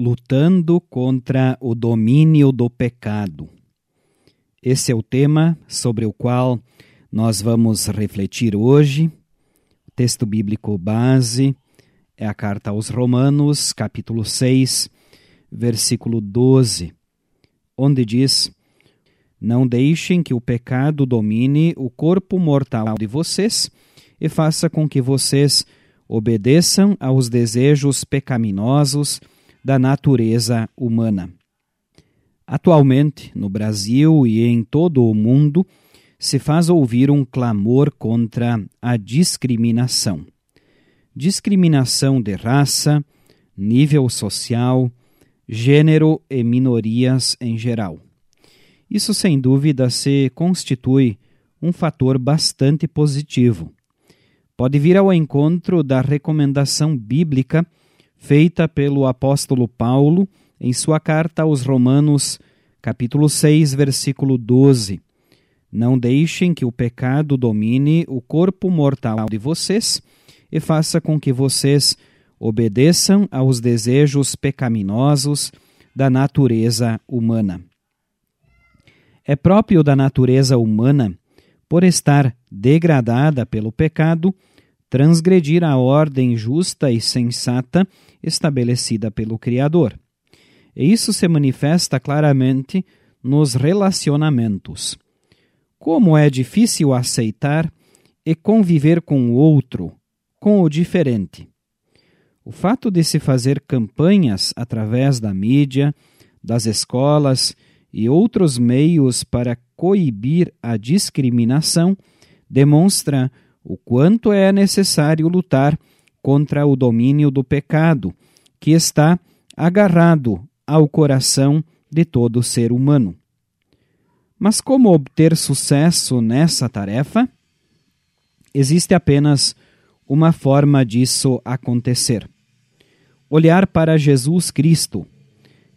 lutando contra o domínio do pecado. Esse é o tema sobre o qual nós vamos refletir hoje. O texto bíblico base é a carta aos Romanos, capítulo 6, versículo 12, onde diz: Não deixem que o pecado domine o corpo mortal de vocês e faça com que vocês obedeçam aos desejos pecaminosos da natureza humana. Atualmente, no Brasil e em todo o mundo, se faz ouvir um clamor contra a discriminação. Discriminação de raça, nível social, gênero e minorias em geral. Isso, sem dúvida, se constitui um fator bastante positivo. Pode vir ao encontro da recomendação bíblica feita pelo apóstolo Paulo em sua carta aos Romanos, capítulo 6, versículo 12. Não deixem que o pecado domine o corpo mortal de vocês e faça com que vocês obedeçam aos desejos pecaminosos da natureza humana. É próprio da natureza humana, por estar degradada pelo pecado, transgredir a ordem justa e sensata estabelecida pelo Criador. E isso se manifesta claramente nos relacionamentos. Como é difícil aceitar e conviver com o outro, com o diferente. O fato de se fazer campanhas através da mídia, das escolas e outros meios para coibir a discriminação demonstra o quanto é necessário lutar contra o domínio do pecado, que está agarrado ao coração de todo ser humano. Mas como obter sucesso nessa tarefa? Existe apenas uma forma disso acontecer: olhar para Jesus Cristo,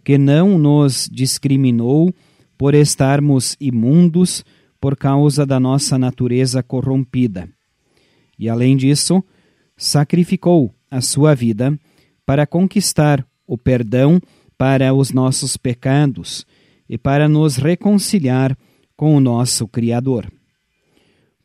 que não nos discriminou por estarmos imundos por causa da nossa natureza corrompida. E além disso, sacrificou a sua vida para conquistar o perdão para os nossos pecados e para nos reconciliar com o nosso Criador.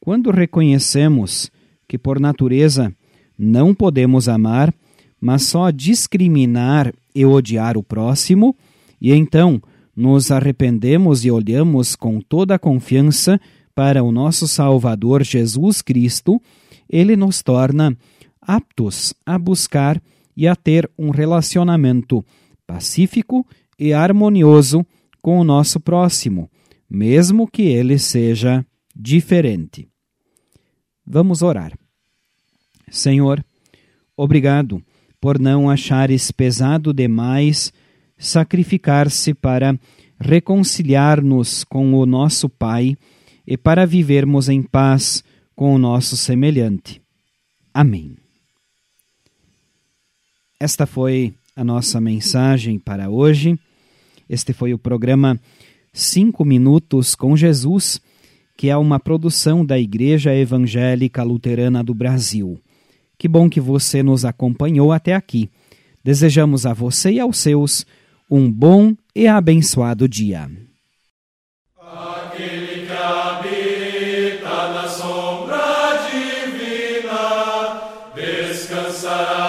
Quando reconhecemos que por natureza não podemos amar, mas só discriminar e odiar o próximo, e então nos arrependemos e olhamos com toda a confiança para o nosso Salvador Jesus Cristo, ele nos torna aptos a buscar e a ter um relacionamento pacífico e harmonioso com o nosso próximo, mesmo que ele seja diferente. Vamos orar. Senhor, obrigado por não achares pesado demais sacrificar-se para reconciliar-nos com o nosso Pai e para vivermos em paz com o nosso semelhante. Amém. Esta foi a nossa mensagem para hoje. Este foi o programa Cinco Minutos com Jesus, que é uma produção da Igreja Evangélica Luterana do Brasil. Que bom que você nos acompanhou até aqui. Desejamos a você e aos seus um bom e abençoado dia. Sara.